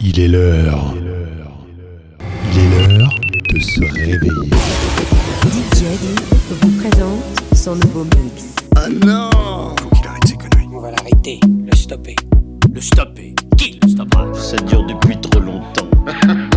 Il est l'heure. Il est l'heure de se réveiller. DJ vous présente son nouveau mix. Ah non Faut qu'il arrête ses conneries. On va l'arrêter, le stopper. Le stopper Qui le stoppera? Ça dure depuis trop longtemps.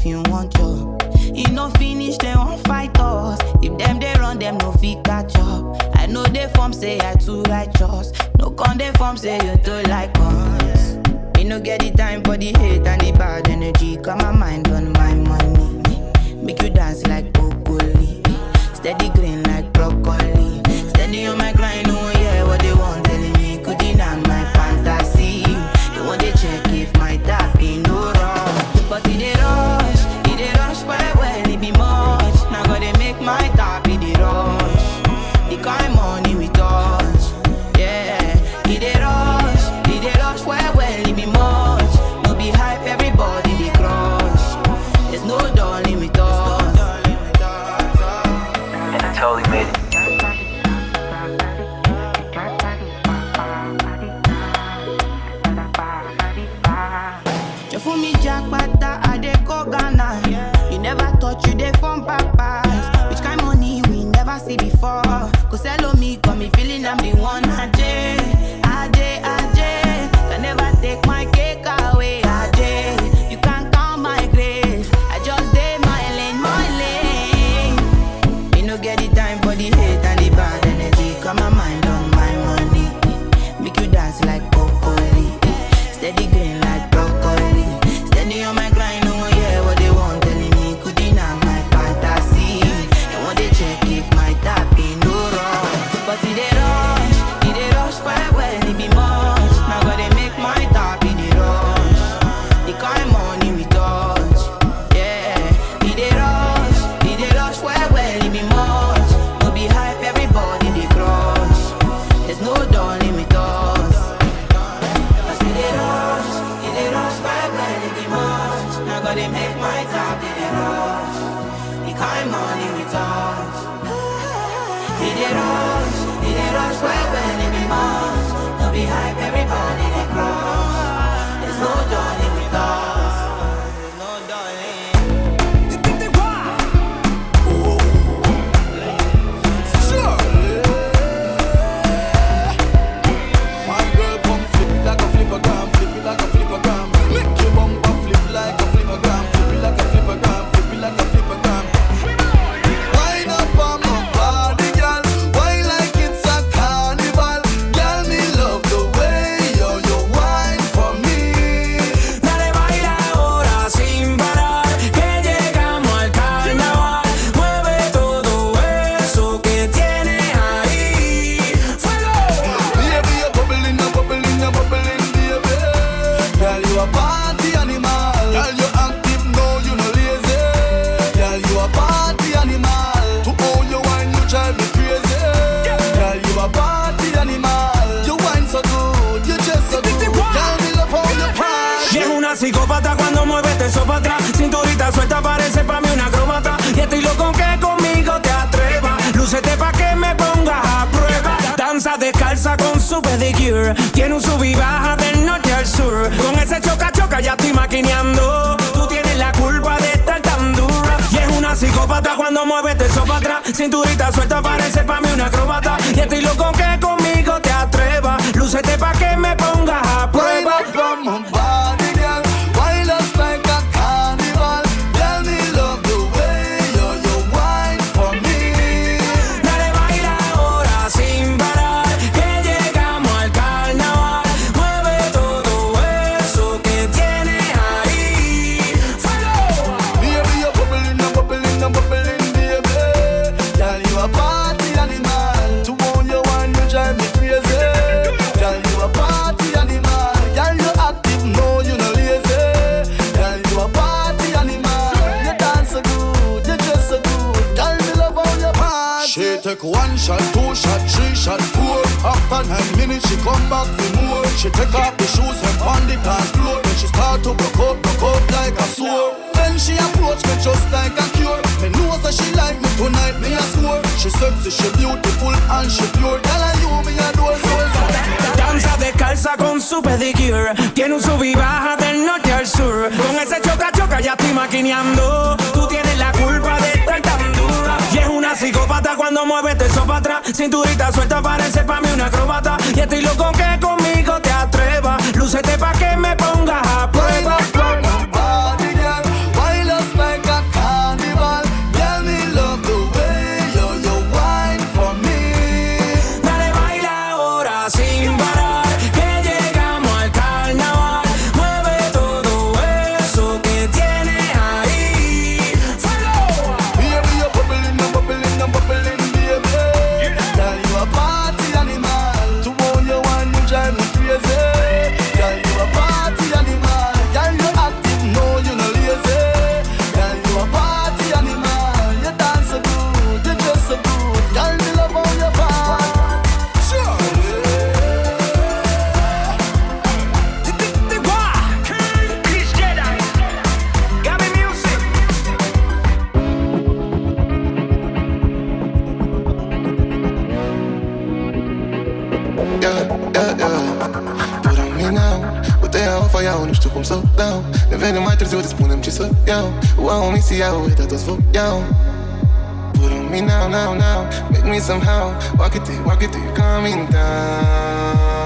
if you want She take off the shoes and on the dance floor. Then she start to broke out, like a sore. When she approach me just like a cure. Me know that she like me tonight, me a score. She sexy, she beautiful and she pure. Tell her you me adore so. Danza descalza con su pedicure. Tiene un sub y baja del norte al sur. Con ese choca choca ya estoy maquineando. Tú tienes la culpa de estar tan dura. Y es una psicópata cuando mueve eso atrás. Cinturita suelta parece para mí una acrobata. Y estoy loco See, how it does for you. Put on me now, now, now. Make me somehow. Walk it, through, walk it, through, calming down.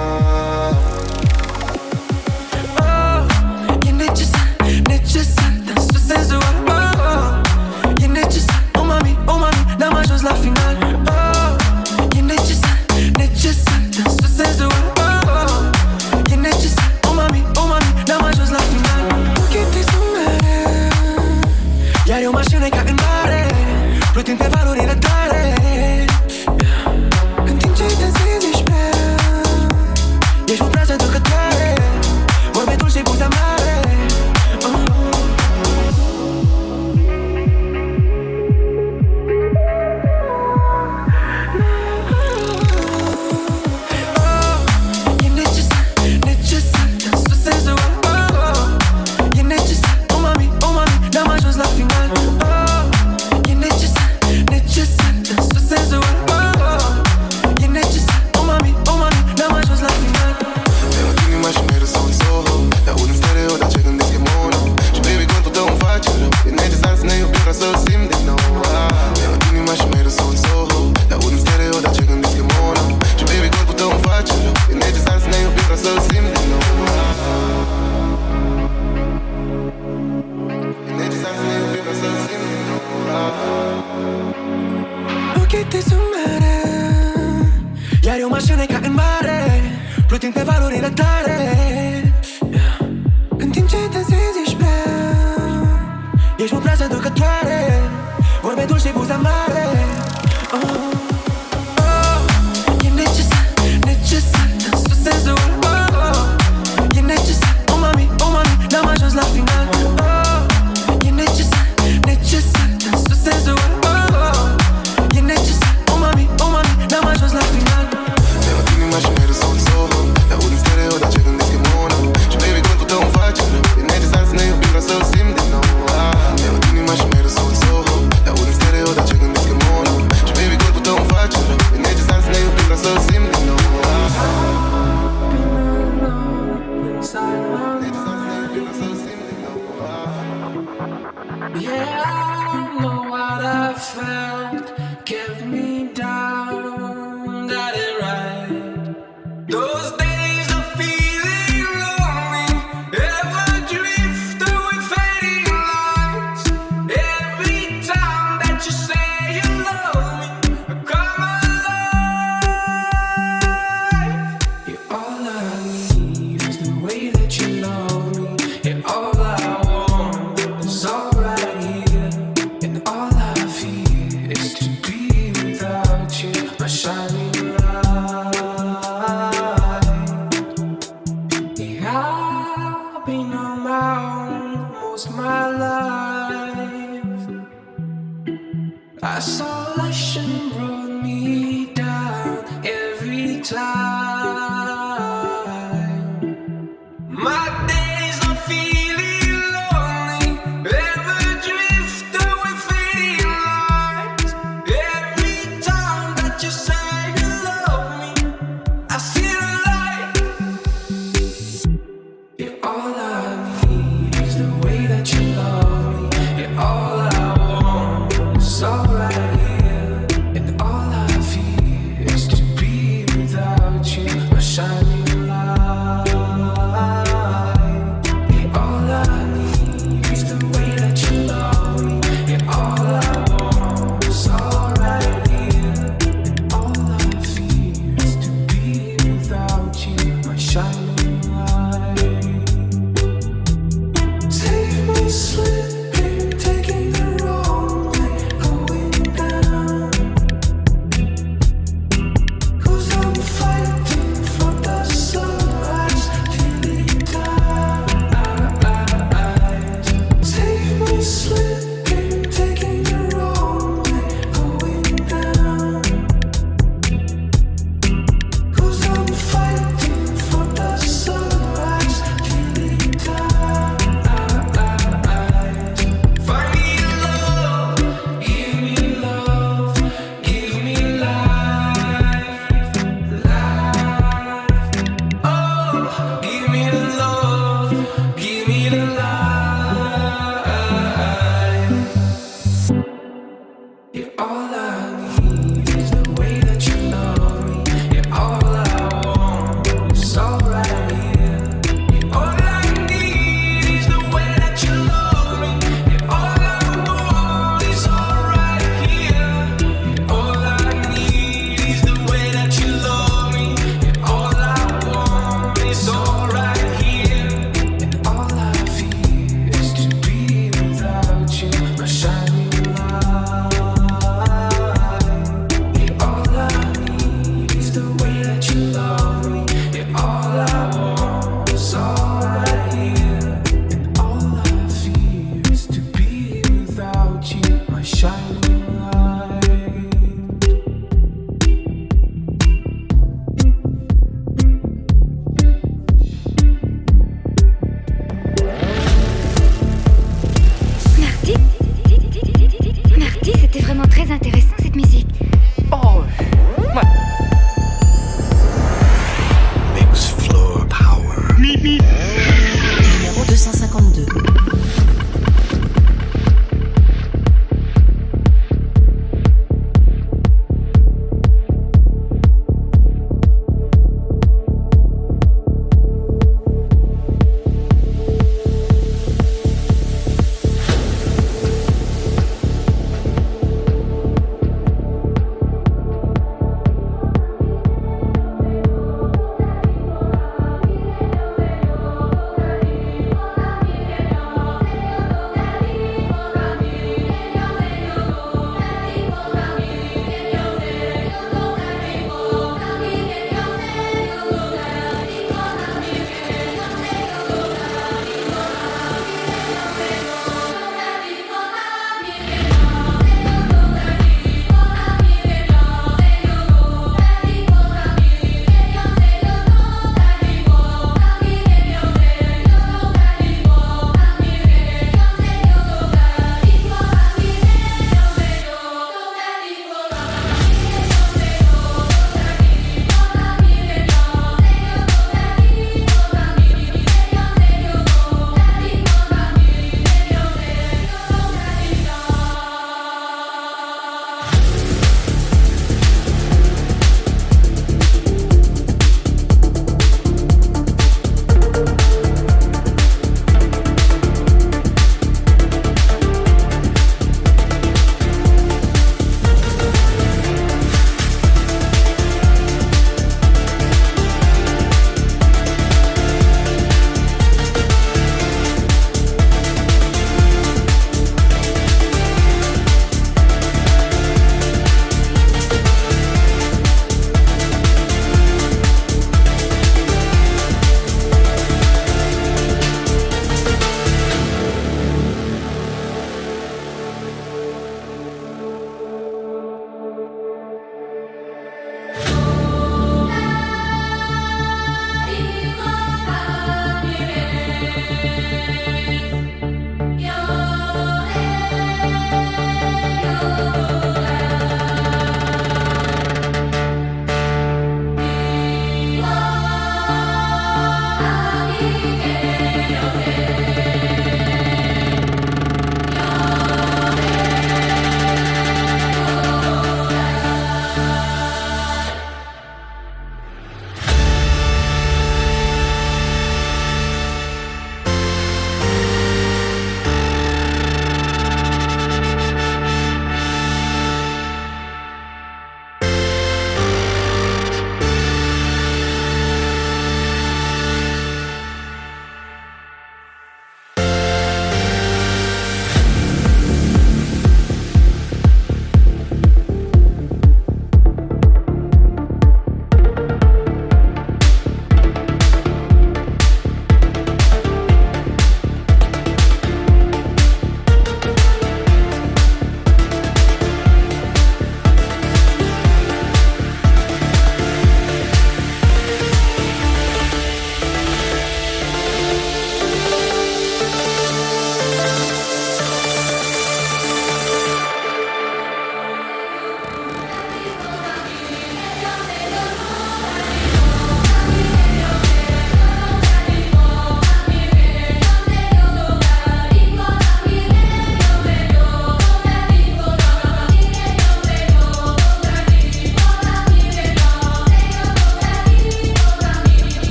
바로 리라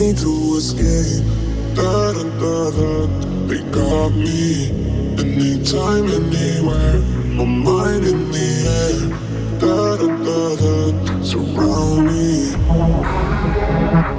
way to escape. Da da da da. They got me anytime, anywhere. My mind in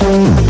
Thank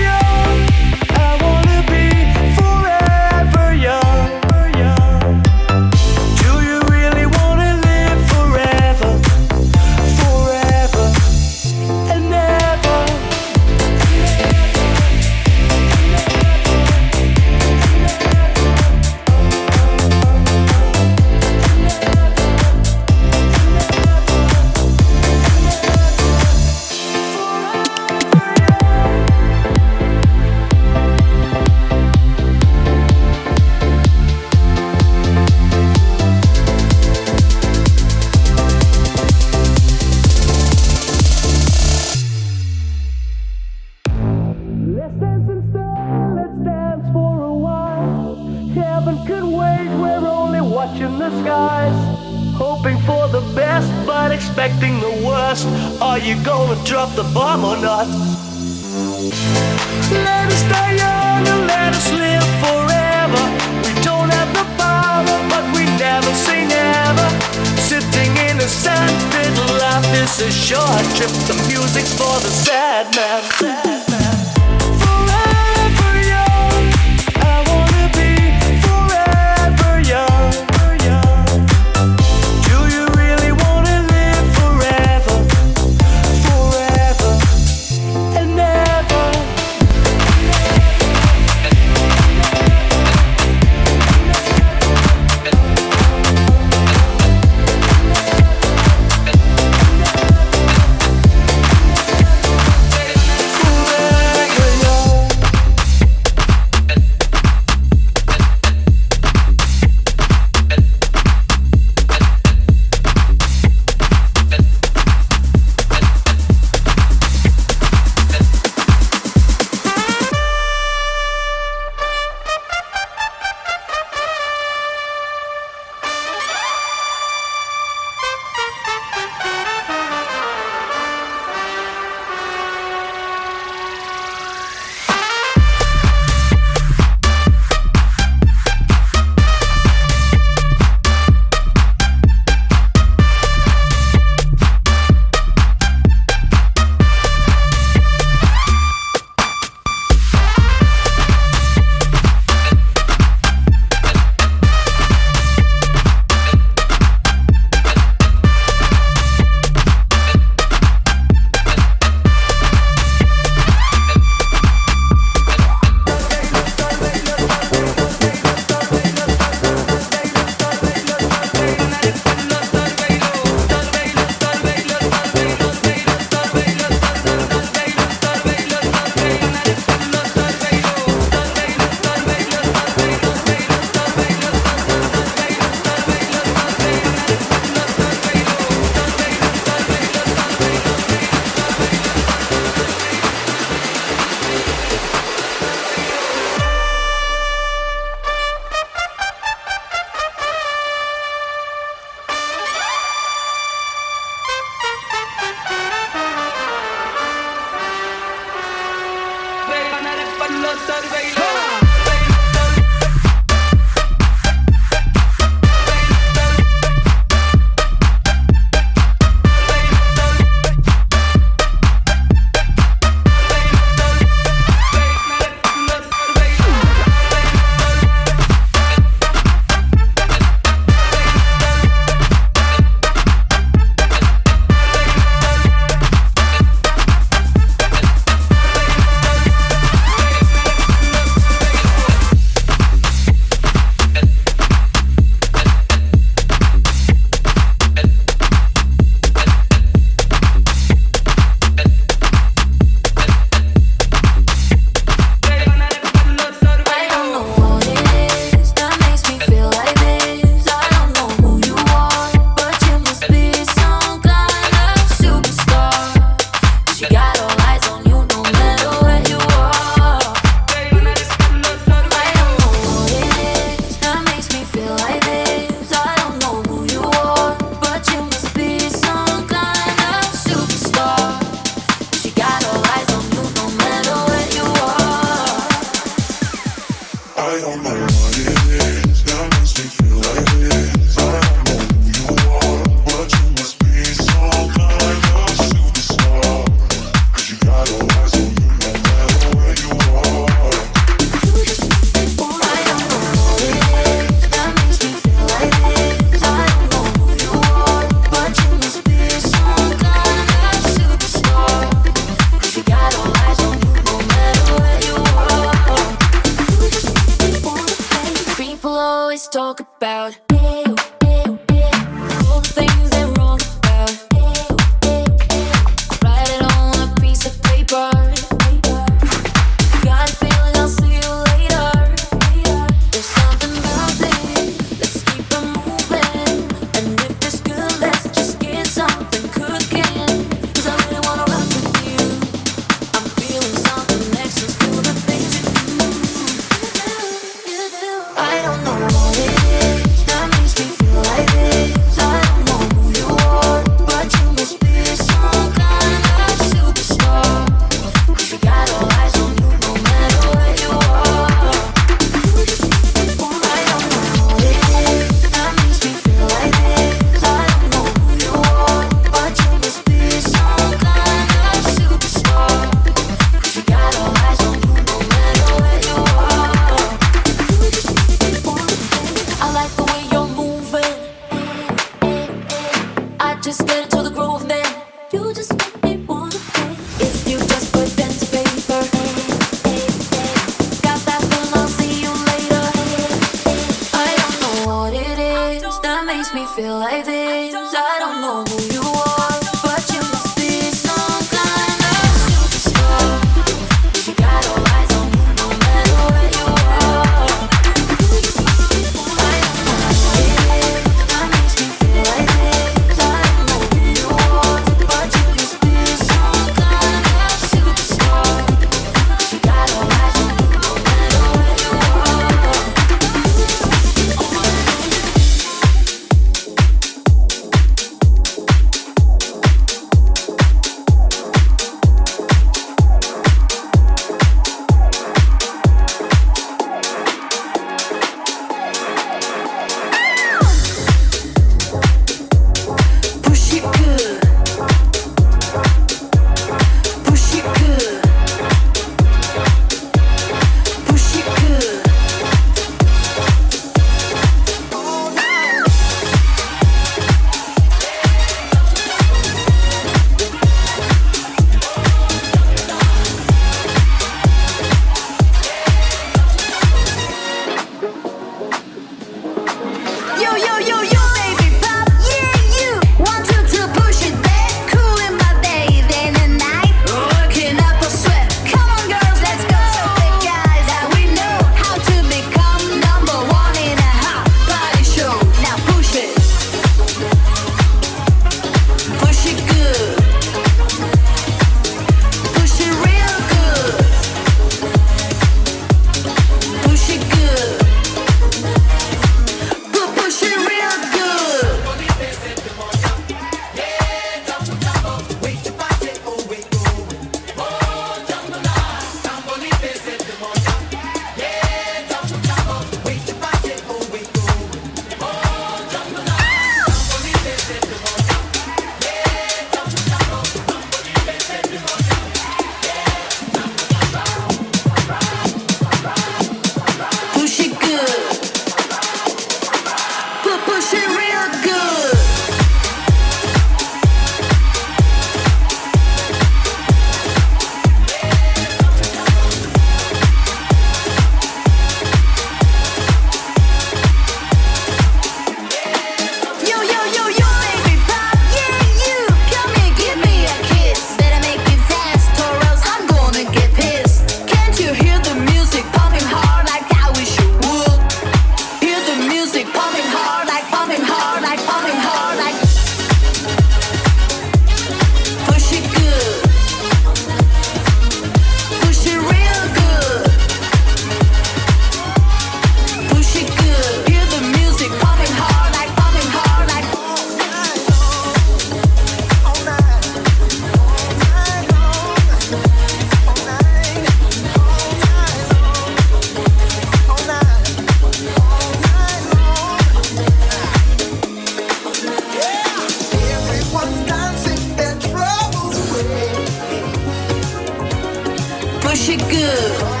she good.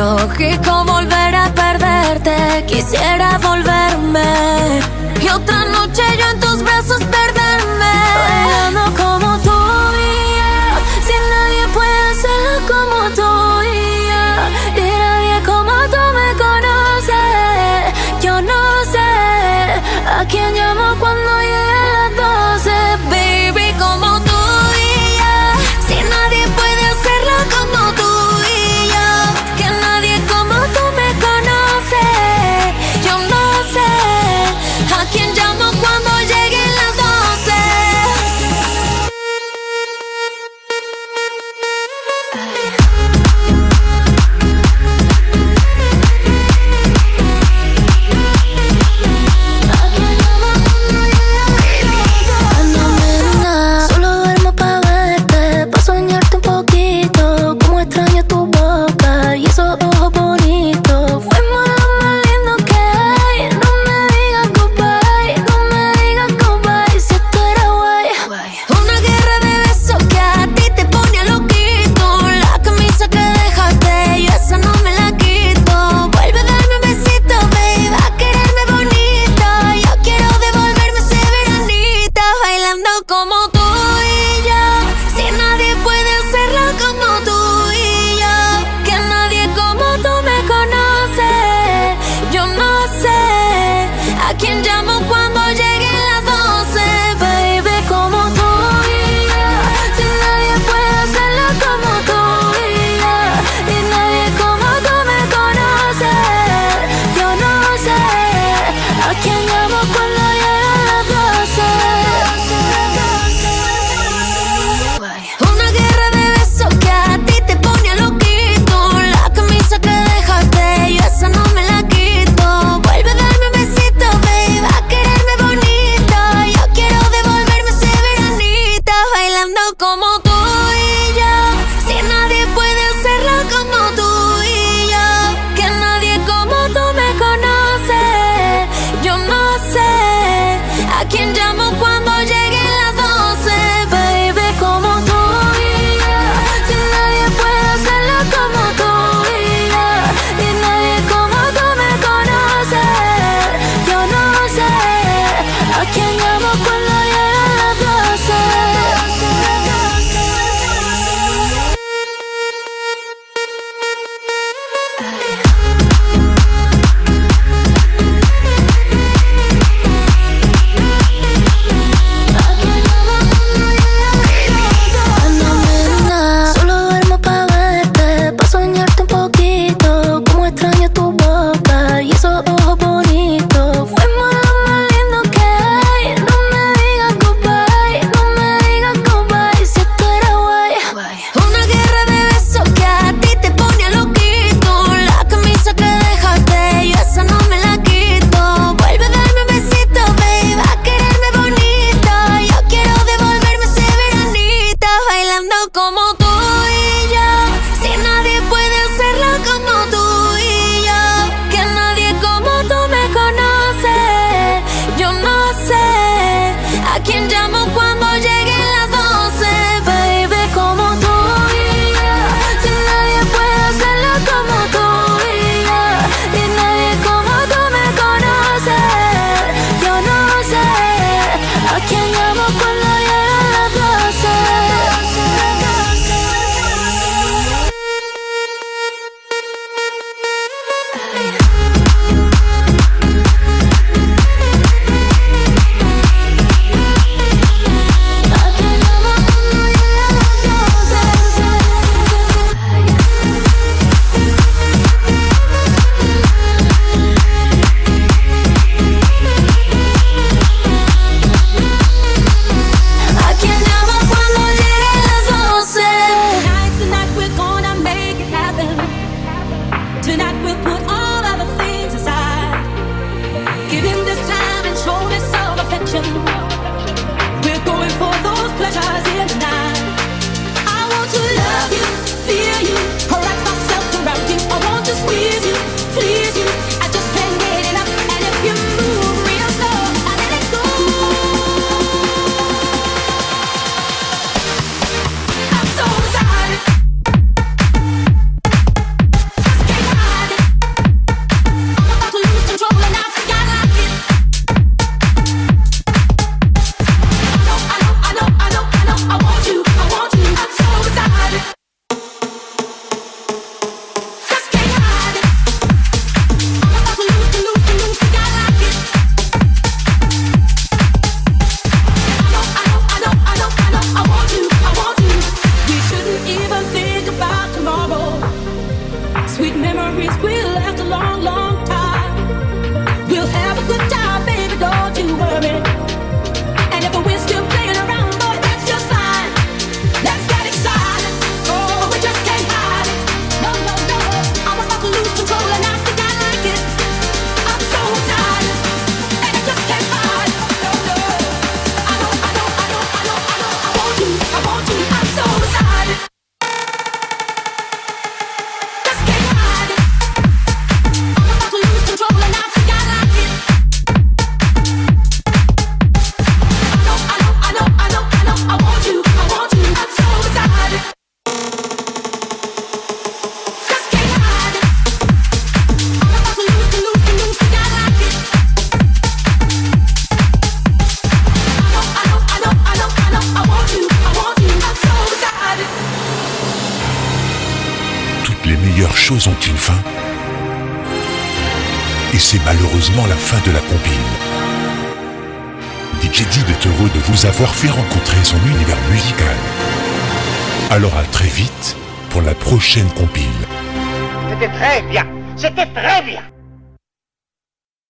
Tan ilógico volver a perderte. Quisiera volverme y otra